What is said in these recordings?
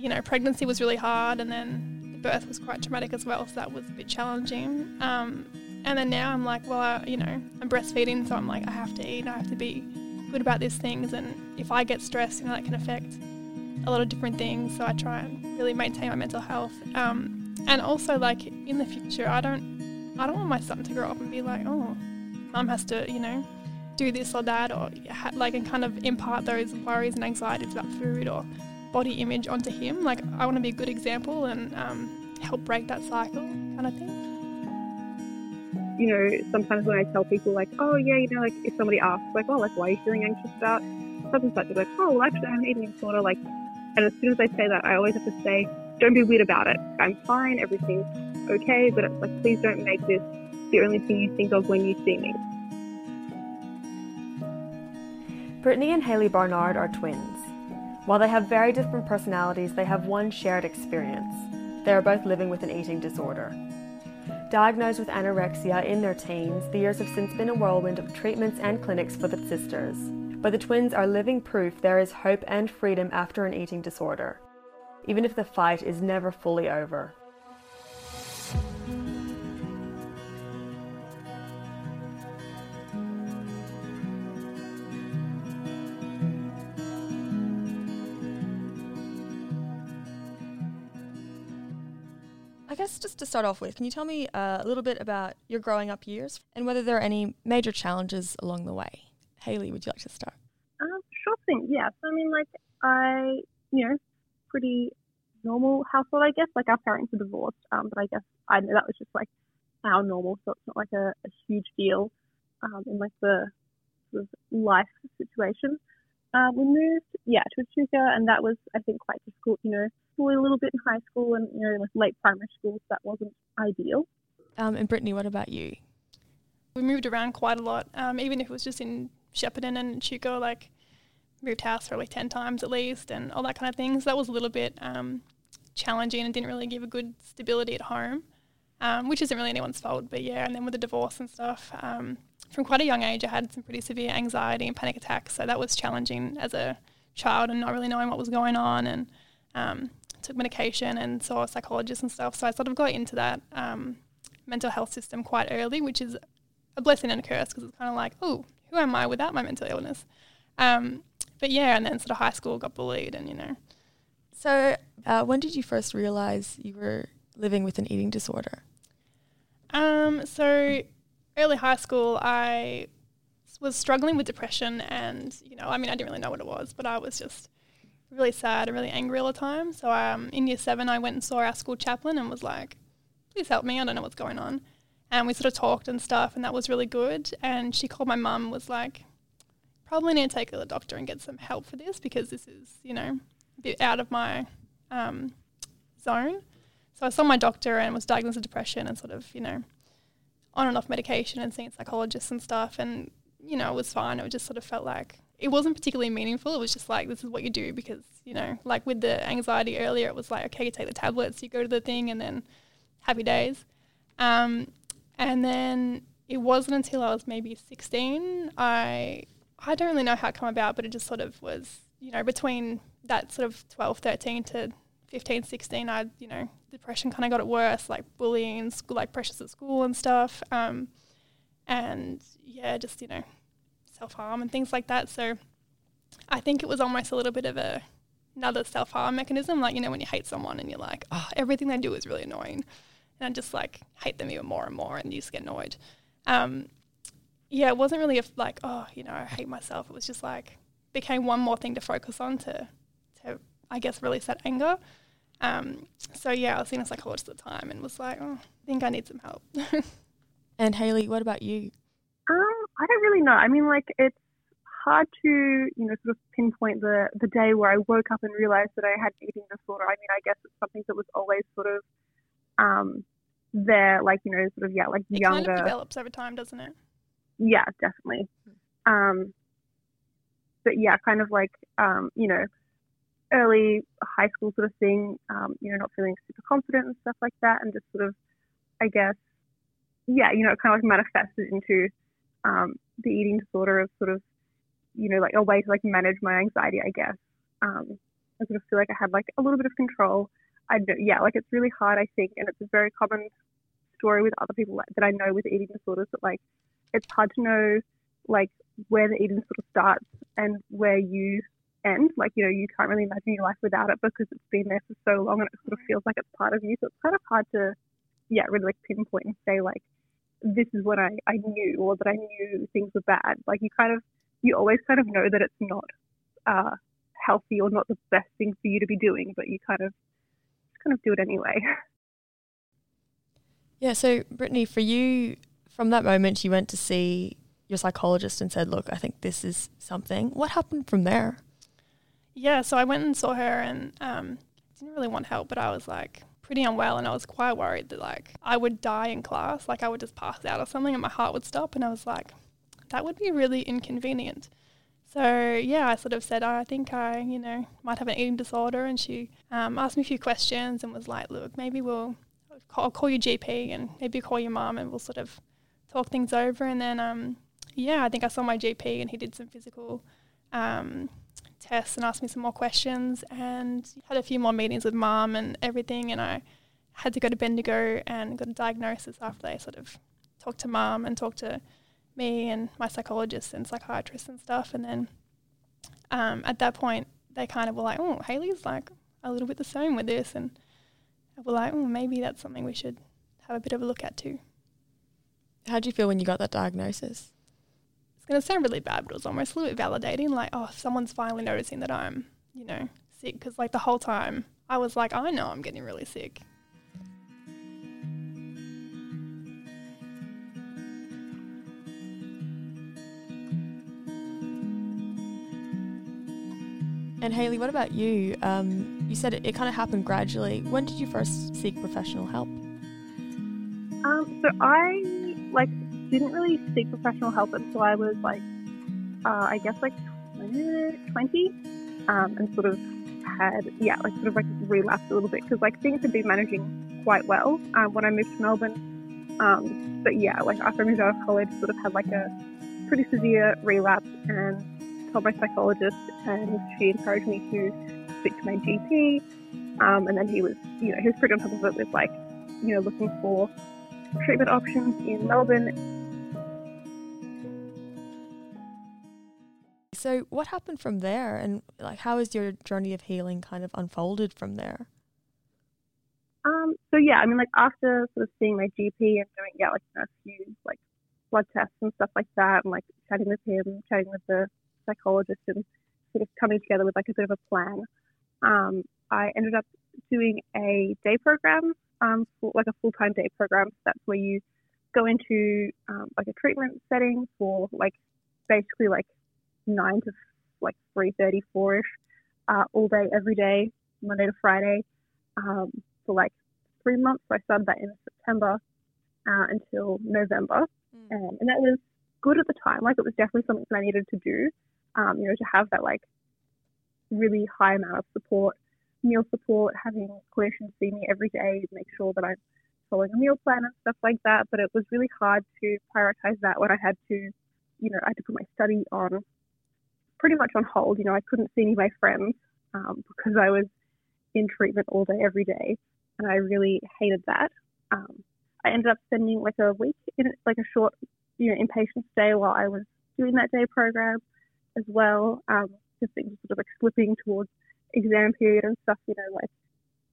you know, pregnancy was really hard, and then the birth was quite traumatic as well, so that was a bit challenging. Um, and then now I'm like, well, I, you know, I'm breastfeeding, so I'm like, I have to eat, I have to be good about these things, and if I get stressed, you know, that can affect a lot of different things. So I try and really maintain my mental health. Um, and also, like in the future, I don't, I don't want my son to grow up and be like, oh, mum has to, you know, do this or that, or like and kind of impart those worries and anxieties about food or body image onto him. Like I want to be a good example and um, help break that cycle, kind of thing. You know, sometimes when I tell people like, oh yeah, you know, like if somebody asks like, oh, like why are you feeling anxious about such and such, they're like, oh, well, actually, I'm eating disorder. Like, and as soon as I say that, I always have to say, don't be weird about it. I'm fine. Everything's okay. But it's like, please don't make this the only thing you think of when you see me. Brittany and Hayley Barnard are twins. While they have very different personalities, they have one shared experience. They are both living with an eating disorder. Diagnosed with anorexia in their teens, the years have since been a whirlwind of treatments and clinics for the sisters. But the twins are living proof there is hope and freedom after an eating disorder, even if the fight is never fully over. I guess just to start off with, can you tell me uh, a little bit about your growing up years and whether there are any major challenges along the way? Hayley, would you like to start? Um, sure thing. Yeah. So I mean, like I, you know, pretty normal household, I guess. Like our parents are divorced, um, but I guess I know that was just like our normal, so it's not like a, a huge deal um, in like the sort of life situation. Uh, we moved, yeah, to Echuca, and that was, I think, quite difficult. You know, a little bit in high school and you know like late primary school, so that wasn't ideal. Um, and Brittany, what about you? We moved around quite a lot, um, even if it was just in Shepparton and Echuca, like moved house for like ten times at least, and all that kind of things. So that was a little bit um, challenging and didn't really give a good stability at home, um, which isn't really anyone's fault. But yeah, and then with the divorce and stuff, um, from quite a young age, I had some pretty severe anxiety and panic attacks. So that was challenging as a child and not really knowing what was going on and um, took medication and saw a psychologist and stuff. So I sort of got into that um, mental health system quite early, which is a blessing and a curse because it's kind of like, oh, who am I without my mental illness? Um, but yeah, and then sort of high school got bullied and, you know. So uh, when did you first realize you were living with an eating disorder? Um, so early high school, I was struggling with depression and, you know, I mean, I didn't really know what it was, but I was just really sad and really angry all the time. So um, in year seven, I went and saw our school chaplain and was like, please help me. I don't know what's going on. And we sort of talked and stuff, and that was really good. And she called my mum, was like, probably need to take to the doctor and get some help for this because this is, you know, a bit out of my um, zone. So I saw my doctor and was diagnosed with depression and sort of, you know, on and off medication and seeing psychologists and stuff. And, you know, it was fine. It just sort of felt like it wasn't particularly meaningful. It was just like this is what you do because you know, like with the anxiety earlier, it was like okay, you take the tablets, you go to the thing, and then happy days. Um, and then it wasn't until I was maybe sixteen. I I don't really know how it came about, but it just sort of was you know between that sort of 12, 13 to 15, 16, I you know depression kind of got it worse, like bullying, school, like pressures at school and stuff. Um, and yeah, just you know self harm and things like that. So I think it was almost a little bit of a another self harm mechanism. Like, you know, when you hate someone and you're like, oh, everything they do is really annoying. And I just like hate them even more and more and you just get annoyed. Um, yeah, it wasn't really a, like, oh, you know, I hate myself. It was just like, became one more thing to focus on to, to I guess, release that anger. Um, so yeah, I was seeing a psychologist at the time and was like, oh, I think I need some help. and Hayley, what about you? Um, I don't really know. I mean, like it's hard to you know sort of pinpoint the the day where I woke up and realized that I had an eating disorder. I mean, I guess it's something that was always sort of um, there, like you know, sort of yeah, like it younger. Kind of develops over time, doesn't it? Yeah, definitely. Um, but yeah, kind of like um, you know, early high school sort of thing. Um, you know, not feeling super confident and stuff like that, and just sort of, I guess, yeah, you know, it kind of like manifested into um, the eating disorder as sort of, you know, like a way to like manage my anxiety, I guess. Um, I sort of feel like I had like a little bit of control. I know, yeah, like it's really hard, I think, and it's a very common story with other people that I know with eating disorders that like it's hard to know like where the eating disorder starts and where you end. Like, you know, you can't really imagine your life without it because it's been there for so long and it sort of feels like it's part of you. So it's kind of hard to, yeah, really like pinpoint and say like, this is what I, I knew or that I knew things were bad. Like you kind of, you always kind of know that it's not uh, healthy or not the best thing for you to be doing, but you kind of, just kind of do it anyway. Yeah. So Brittany, for you, from that moment, you went to see your psychologist and said, "Look, I think this is something." What happened from there? Yeah, so I went and saw her and um, didn't really want help, but I was like pretty unwell and I was quite worried that like I would die in class, like I would just pass out or something and my heart would stop. And I was like, that would be really inconvenient. So yeah, I sort of said, I think I, you know, might have an eating disorder. And she um, asked me a few questions and was like, look, maybe we'll, I'll call your GP and maybe call your mum and we'll sort of talk things over. And then, um, yeah, I think I saw my GP and he did some physical um, tests and asked me some more questions and had a few more meetings with mum and everything and I had to go to Bendigo and got a diagnosis after they sort of talked to mum and talked to me and my psychologist and psychiatrist and stuff and then um, at that point they kind of were like, oh, Hayley's like a little bit the same with this and we're like, oh, maybe that's something we should have a bit of a look at too. How did you feel when you got that diagnosis? Going to sound really bad, but it was almost a little bit validating. Like, oh, someone's finally noticing that I'm, you know, sick. Because like the whole time I was like, I know I'm getting really sick. And Hayley, what about you? Um, you said it, it kind of happened gradually. When did you first seek professional help? Um, so I like didn't really seek professional help until I was like, uh, I guess like 20, um, and sort of had, yeah, like sort of like relapsed a little bit because like things had been managing quite well um, when I moved to Melbourne. Um, but yeah, like after I moved out of college, sort of had like a pretty severe relapse and told my psychologist, and she encouraged me to speak to my GP. Um, and then he was, you know, he was pretty on top of it with like, you know, looking for treatment options in Melbourne So, what happened from there, and like, how has your journey of healing kind of unfolded from there? Um. So yeah, I mean, like after sort of seeing my GP and doing yeah, like a few like blood tests and stuff like that, and like chatting with him, chatting with the psychologist, and sort of coming together with like a bit of a plan. Um, I ended up doing a day program, um, for, like a full time day program. So that's where you go into um, like a treatment setting for like basically like nine to like three thirty, four ish, uh, all day, every day, Monday to Friday, um, for like three months. So I started that in September uh, until November, mm. and, and that was good at the time. Like it was definitely something that I needed to do. Um, you know, to have that like really high amount of support, meal support, having clinicians see me every day, make sure that I'm following a meal plan and stuff like that. But it was really hard to prioritize that when I had to, you know, I had to put my study on pretty much on hold. You know, I couldn't see any of my friends um, because I was in treatment all day, every day, and I really hated that. Um, I ended up spending like a week in like a short, you know, inpatient stay while I was doing that day program as well. Um, just things sort of like slipping towards exam period and stuff. You know, like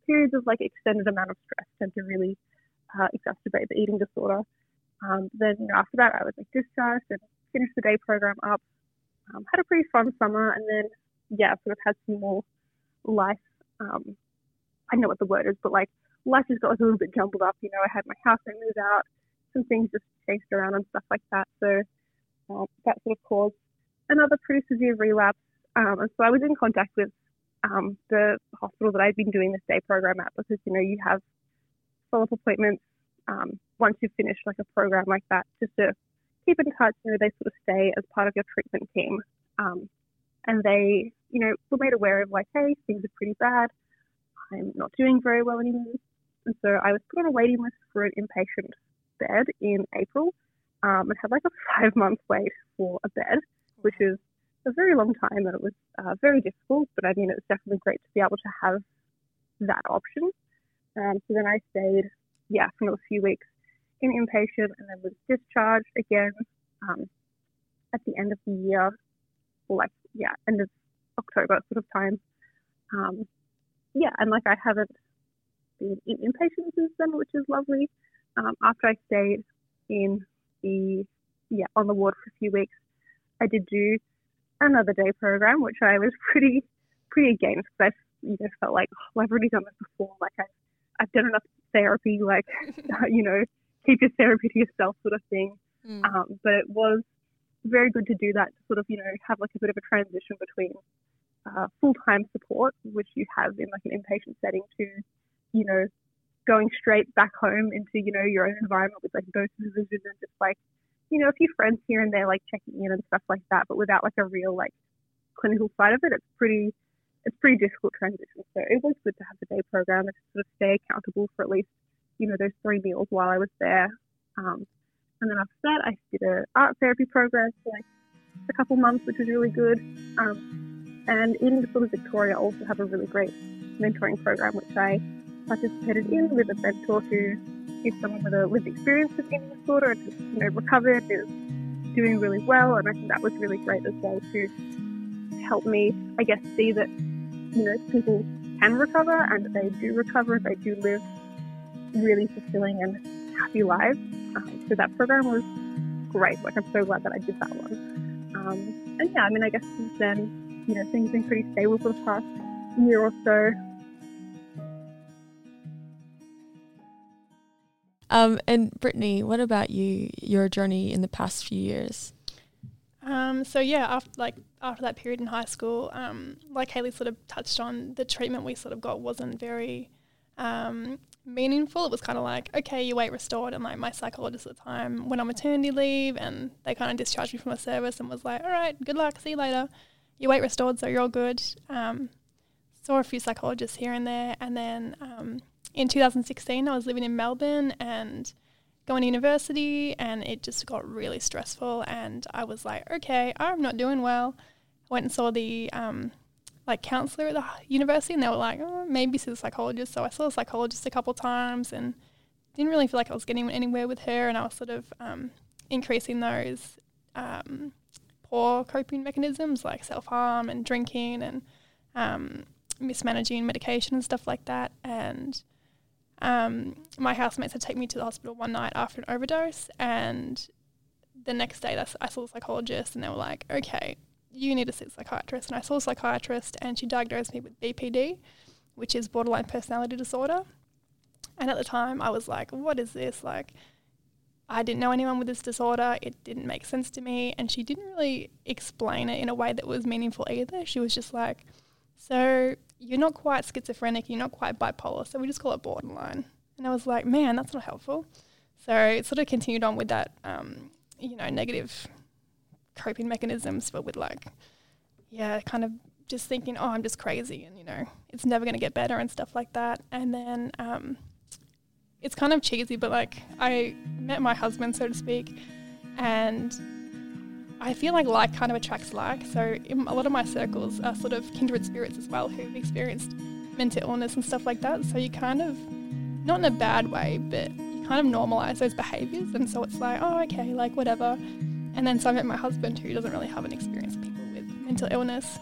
periods of like extended amount of stress tend to really uh, exacerbate the eating disorder. Um, then you know, after that, I was like discharged and finished the day program up um, had a pretty fun summer, and then yeah, sort of had some more life. Um, I know what the word is, but like life just got like, a little bit jumbled up. You know, I had my house I moved out, some things just changed around and stuff like that. So um, that sort of caused another pretty severe relapse. Um, and so I was in contact with um, the hospital that I'd been doing this day program at because you know you have follow-up appointments um, once you've finished like a program like that just to keep in touch. You know, they sort of stay as part of your treatment team. Um, and they, you know, were made aware of like, hey, things are pretty bad. I'm not doing very well anymore. And so I was put on a waiting list for an inpatient bed in April um, and had like a five month wait for a bed, which is a very long time and it was uh, very difficult, but I mean, it was definitely great to be able to have that option. Um, so then I stayed, yeah, for a few weeks in inpatient and then was discharged again um, at the end of the year, like, yeah, end of October sort of time. Um, yeah, and like I haven't been in inpatient since then, which is lovely. Um, after I stayed in the, yeah, on the ward for a few weeks, I did do another day program, which I was pretty, pretty against because I, you know, felt like, oh, I've already done this before. Like I, I've done enough therapy, like, you know, keep your therapy to yourself sort of thing. Mm. Um, but it was very good to do that to sort of, you know, have like a bit of a transition between uh, full-time support, which you have in like an inpatient setting, to, you know, going straight back home into, you know, your own environment with like no supervision and just like, you know, a few friends here and there, like checking in and stuff like that, but without like a real like clinical side of it. It's pretty, it's pretty difficult transition. So it was good to have the day program and to sort of stay accountable for at least, you know, those three meals while I was there. Um, and then after that, I did a art therapy program for like a couple months, which was really good. Um, and in sort of Victoria, also have a really great mentoring program, which I participated in with a mentor who is someone with a lived experience with eating disorder and you know, recovered, is doing really well. And I think that was really great as well to help me, I guess, see that, you know, people can recover and they do recover, they do live really fulfilling and happy lives. Um, so that program was great. Like, I'm so glad that I did that one. Um, and yeah, I mean, I guess since then, you know, things have been pretty stable for the past year or so. Um, and Brittany, what about you? Your journey in the past few years? Um, so yeah, after like after that period in high school, um, like Hayley sort of touched on, the treatment we sort of got wasn't very um, meaningful. It was kind of like, okay, your weight restored, and like my psychologist at the time went on maternity leave, and they kind of discharged me from the service and was like, all right, good luck, see you later. Your weight restored, so you're all good. Um, saw a few psychologists here and there, and then um, in 2016, I was living in Melbourne and going to university, and it just got really stressful. And I was like, okay, I'm not doing well. I went and saw the um, like counselor at the university, and they were like, oh, maybe see a psychologist. So I saw a psychologist a couple times, and didn't really feel like I was getting anywhere with her. And I was sort of um, increasing those um, poor coping mechanisms like self harm and drinking and um, mismanaging medication and stuff like that. And um, my housemates had taken me to the hospital one night after an overdose, and the next day I saw a psychologist, and they were like, "Okay, you need to see a psychiatrist." And I saw a psychiatrist, and she diagnosed me with BPD, which is borderline personality disorder. And at the time, I was like, "What is this?" Like, I didn't know anyone with this disorder. It didn't make sense to me, and she didn't really explain it in a way that was meaningful either. She was just like, "So you're not quite schizophrenic, you're not quite bipolar, so we just call it borderline. And I was like, man, that's not helpful. So it sort of continued on with that, um, you know, negative coping mechanisms, but with like, yeah, kind of just thinking, oh, I'm just crazy and, you know, it's never going to get better and stuff like that. And then um, it's kind of cheesy, but like I met my husband, so to speak, and I feel like like kind of attracts like. So a lot of my circles are sort of kindred spirits as well who've experienced mental illness and stuff like that. So you kind of, not in a bad way, but you kind of normalize those behaviors. And so it's like, oh, okay, like whatever. And then so I met my husband who doesn't really have an experience with people with mental illness.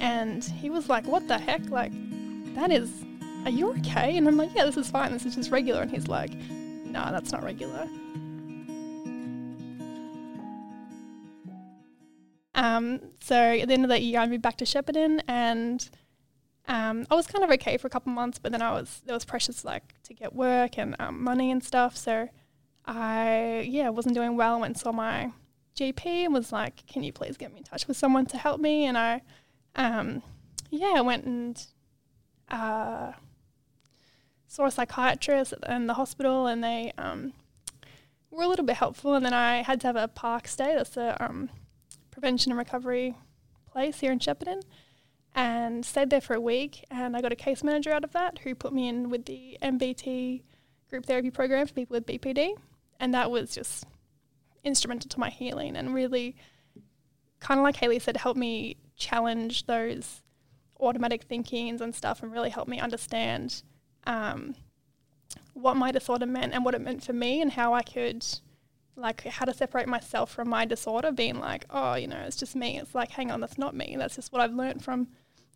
And he was like, what the heck? Like, that is, are you okay? And I'm like, yeah, this is fine. This is just regular. And he's like, no, nah, that's not regular. Um, so at the end of that year, I moved back to Shepparton, and um, I was kind of okay for a couple months, but then I was there was pressures like to get work and um, money and stuff. So I yeah wasn't doing well. I went and saw my GP and was like, "Can you please get me in touch with someone to help me?" And I um, yeah I went and uh, saw a psychiatrist in the hospital, and they um, were a little bit helpful. And then I had to have a PARC stay. That's a um, prevention and recovery place here in Shepparton and stayed there for a week. And I got a case manager out of that who put me in with the MBT group therapy program for people with BPD. And that was just instrumental to my healing and really kind of like Hayley said, helped me challenge those automatic thinkings and stuff and really helped me understand um, what my disorder meant and what it meant for me and how I could like how to separate myself from my disorder being like oh you know it's just me. It's like hang on that's not me. That's just what I've learned from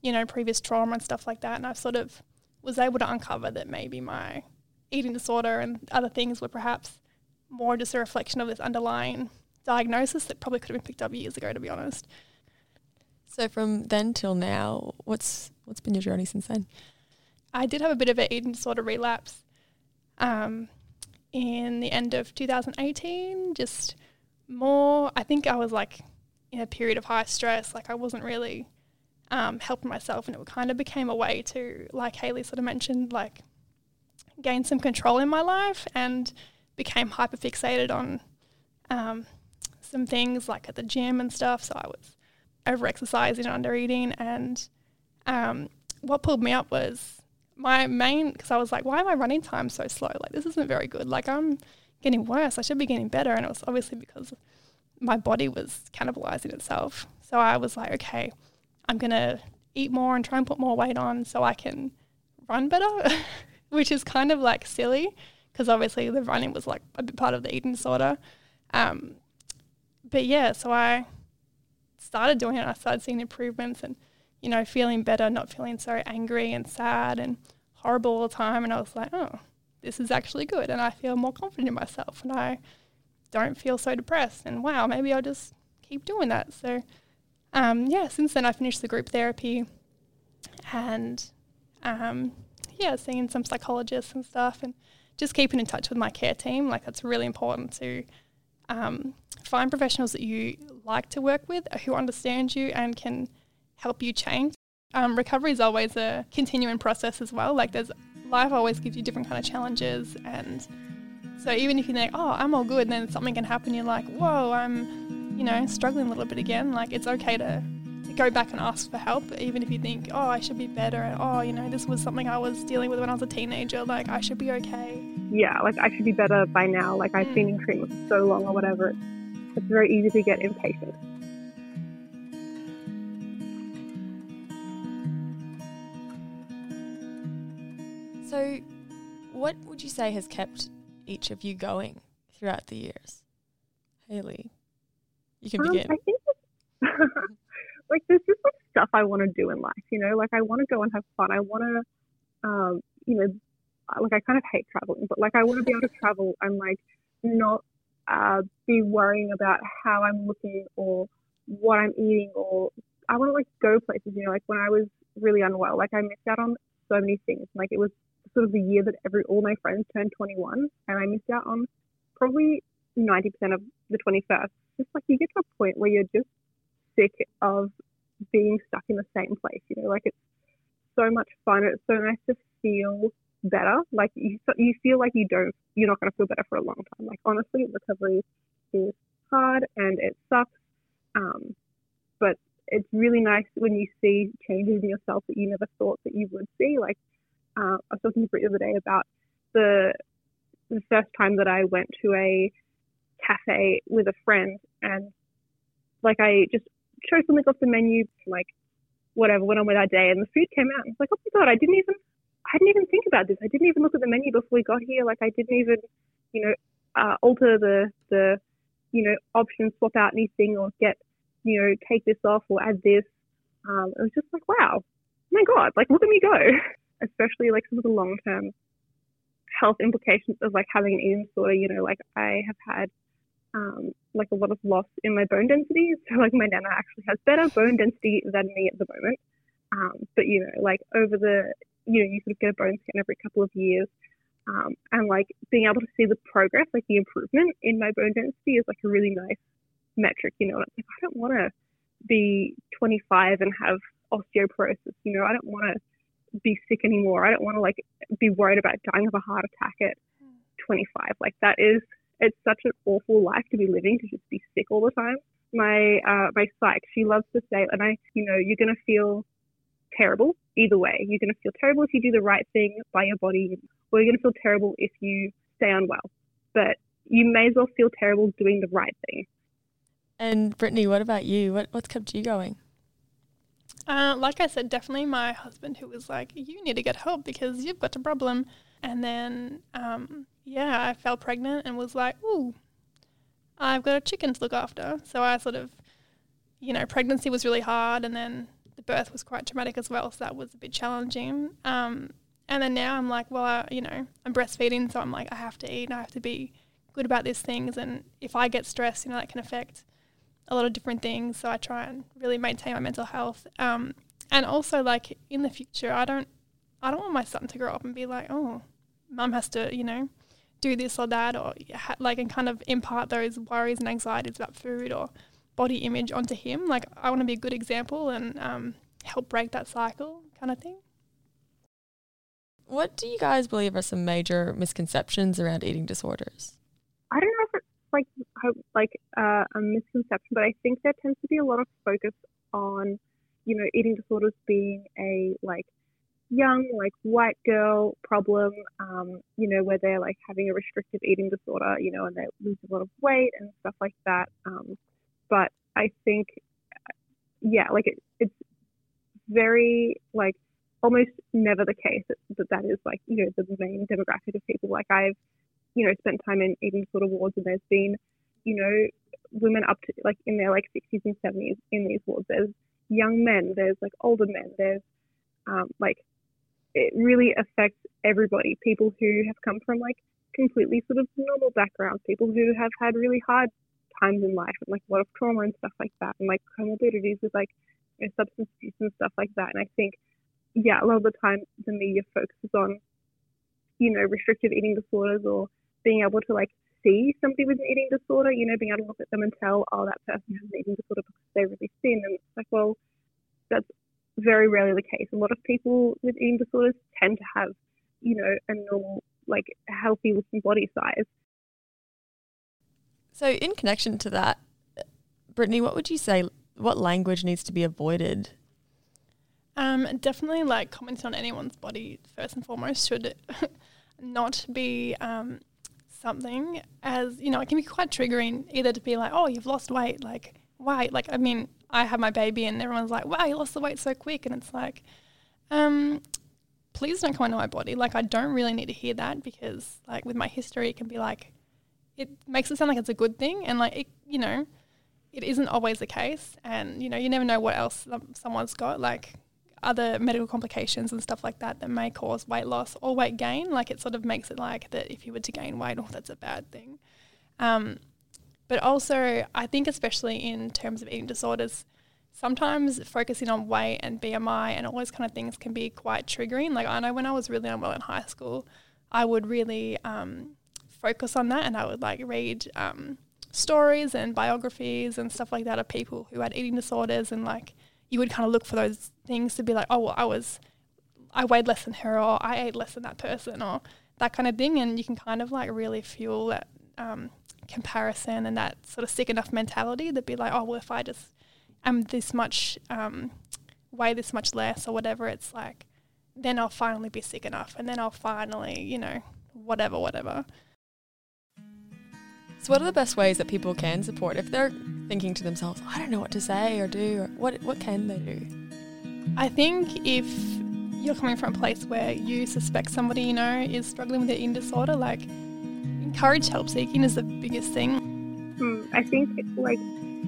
you know previous trauma and stuff like that. And I sort of was able to uncover that maybe my eating disorder and other things were perhaps more just a reflection of this underlying diagnosis that probably could have been picked up years ago to be honest so from then till now what's what's been your journey since then I did have a bit of an eating disorder relapse um, in the end of 2018. Just more, I think I was like in a period of high stress. Like I wasn't really um, helping myself, and it kind of became a way to, like Hayley sort of mentioned, like gain some control in my life and became hyper fixated on um, some things like at the gym and stuff. So I was over exercising and under eating. And um, what pulled me up was my main because I was like, why am I running time so slow? Like this isn't very good. Like I'm getting worse. I should be getting better. And it was obviously because my body was cannibalizing itself. So I was like, okay, I'm gonna eat more and try and put more weight on so I can run better, which is kind of like silly because obviously the running was like a part of the eating disorder. Um, but yeah, so I started doing it. I started seeing improvements and you know, feeling better, not feeling so angry and sad and horrible all the time. And I was like, oh, this is actually good. And I feel more confident in myself and I don't feel so depressed. And wow, maybe I'll just keep doing that. So, um, yeah, since then I finished the group therapy and, um, yeah, seeing some psychologists and stuff and just keeping in touch with my care team. Like, that's really important to um, find professionals that you like to work with who understand you and can help you change. Um, recovery is always a continuing process as well. Like there's life always gives you different kind of challenges, and so even if you think, oh, I'm all good, and then something can happen, you're like, whoa, I'm, you know, struggling a little bit again. Like it's okay to to go back and ask for help, even if you think, oh, I should be better. And, oh, you know, this was something I was dealing with when I was a teenager. Like I should be okay. Yeah, like I should be better by now. Like I've mm. been in treatment for so long or whatever. It's very easy to get impatient. So, what would you say has kept each of you going throughout the years? Hayley, you can um, begin. I think like there's just like stuff I want to do in life, you know, like I want to go and have fun. I want to, um, you know, like I kind of hate traveling, but like I want to be able to travel and like not uh, be worrying about how I'm looking or what I'm eating or I want to like go places, you know, like when I was really unwell, like I missed out on so many things. Like it was sort of the year that every all my friends turned 21, and I missed out on probably 90% of the 21st. Just like you get to a point where you're just sick of being stuck in the same place. You know, like it's so much fun. It's so nice to feel better. Like you, you feel like you don't, you're not going to feel better for a long time. Like honestly, recovery is hard and it sucks. Um, but it's really nice when you see changes in yourself that you never thought that you would see. Like uh, I was talking to the other day about the the first time that I went to a cafe with a friend and like I just chose something off the menu, like whatever, went on with our day and the food came out and I like, oh my god, I didn't even I didn't even think about this. I didn't even look at the menu before we got here. Like I didn't even, you know, uh, alter the the you know option, swap out anything or get you know take this off or add this. Um, it was just like wow, oh my god, like look at me go. especially like some of the long term health implications of like having an eating disorder. You know, like I have had um, like a lot of loss in my bone density. So like my nana actually has better bone density than me at the moment. Um, but you know, like over the you know, you sort of get a bone scan every couple of years. Um, and like being able to see the progress, like the improvement in my bone density is like a really nice metric, you know. Like I don't want to be 25 and have osteoporosis, you know. I don't want to be sick anymore. I don't want to like be worried about dying of a heart attack at 25. Like that is it's such an awful life to be living to just be sick all the time. My uh, my psych, she loves to say, and I, you know, you're gonna feel terrible either way. You're gonna feel terrible if you do the right thing by your body, or you're gonna feel terrible if you stay unwell. But you may as well feel terrible doing the right thing. And Brittany, what about you? What what's kept you going? Uh, like I said, definitely my husband who was like, "You need to get help because you've got a problem." And then, um, yeah, I fell pregnant and was like, "Ooh, I've got a chicken to look after." So I sort of, you know, pregnancy was really hard, and then the birth was quite traumatic as well. So that was a bit challenging. Um, and then now I'm like, well, I, you know, I'm breastfeeding, so I'm like, I have to eat, and I have to be good about these things. And if I get stressed, you know, that can affect a lot of different things. So I try and really maintain my mental health. Um, and also, like in the future, I don't, I don't want my son to grow up and be like, oh, mum has to, you know, do this or that, or ha- like, and kind of impart those worries and anxieties about food or body image onto him. Like, I want to be a good example and um, help break that cycle, kind of thing. What do you guys believe are some major misconceptions around eating disorders? I don't know if it's like like uh, a misconception, but I think there tends to be a lot of focus on, you know, eating disorders being a like young like white girl problem, um, you know, where they're like having a restrictive eating disorder, you know, and they lose a lot of weight and stuff like that. Um, but I think, yeah, like it, it's very like almost never the case that, that that is like you know the main demographic of people. Like I've you know spent time in eating disorder wards, and there's been you know women up to like in their like 60s and 70s in these wards. There's young men, there's like older men, there's um, like it really affects everybody. People who have come from like completely sort of normal backgrounds, people who have had really hard times in life and like a lot of trauma and stuff like that, and like comorbidities with like you know, substance abuse and stuff like that. And I think yeah, a lot of the time the media focuses on, you know, restrictive eating disorders or being able to like see somebody with an eating disorder, you know, being able to look at them and tell, oh, that person has an eating disorder because they're really thin. And it's like, well, that's very rarely the case. A lot of people with eating disorders tend to have, you know, a normal, like, healthy looking body size. So, in connection to that, Brittany, what would you say? What language needs to be avoided um, definitely like commenting on anyone's body first and foremost should not be um, something as you know it can be quite triggering either to be like oh you've lost weight like why like I mean I have my baby and everyone's like wow you lost the weight so quick and it's like um please don't come on my body like I don't really need to hear that because like with my history it can be like it makes it sound like it's a good thing and like it you know it isn't always the case and you know you never know what else someone's got like other medical complications and stuff like that that may cause weight loss or weight gain. Like it sort of makes it like that if you were to gain weight, oh, that's a bad thing. Um, but also, I think especially in terms of eating disorders, sometimes focusing on weight and BMI and all those kind of things can be quite triggering. Like I know when I was really unwell in high school, I would really um, focus on that and I would like read um, stories and biographies and stuff like that of people who had eating disorders and like you would kind of look for those things to be like, oh, well, I was, I weighed less than her, or I ate less than that person, or that kind of thing, and you can kind of like really fuel that um, comparison and that sort of sick enough mentality that be like, oh, well, if I just am this much, um, weigh this much less, or whatever, it's like, then I'll finally be sick enough, and then I'll finally, you know, whatever, whatever. So, what are the best ways that people can support if they're thinking to themselves, I don't know what to say or do, or what, what can they do? I think if you're coming from a place where you suspect somebody you know is struggling with an eating disorder, like encourage help seeking is the biggest thing. Hmm, I think like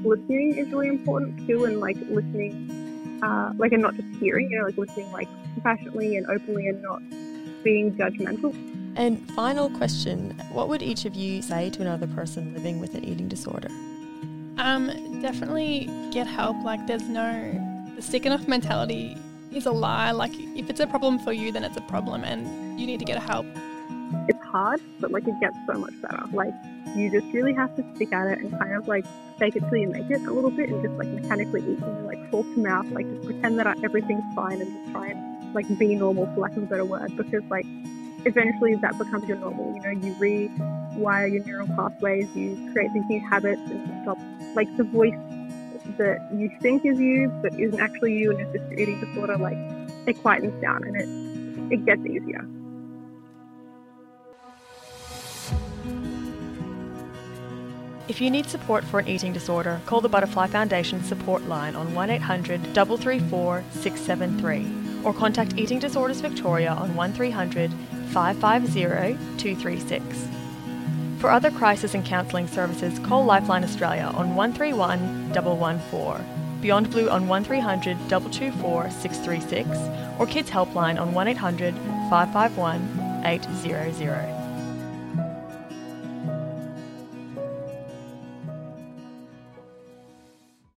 listening is really important too, and like listening, uh, like and not just hearing, you know, like listening like compassionately and openly, and not being judgmental. And final question What would each of you say to another person living with an eating disorder? Um, definitely get help. Like, there's no, the sick enough mentality is a lie. Like, if it's a problem for you, then it's a problem and you need to get help. Hard, but like, it gets so much better. Like, you just really have to stick at it and kind of like fake it till you make it a little bit and just like mechanically eat and like fork to mouth, like just pretend that everything's fine and just try and like be normal for lack of a better word because like eventually that becomes your normal. You know, you rewire your neural pathways, you create these new habits and stop like the voice that you think is you but isn't actually you and it's just eating disorder, like it quietens down and it it gets easier. If you need support for an eating disorder, call the Butterfly Foundation support line on 1800 334 673 or contact Eating Disorders Victoria on 1300 550 236. For other crisis and counselling services, call Lifeline Australia on 131 114, Beyond Blue on 1300 224 636, or Kids Helpline on 1800 551 800.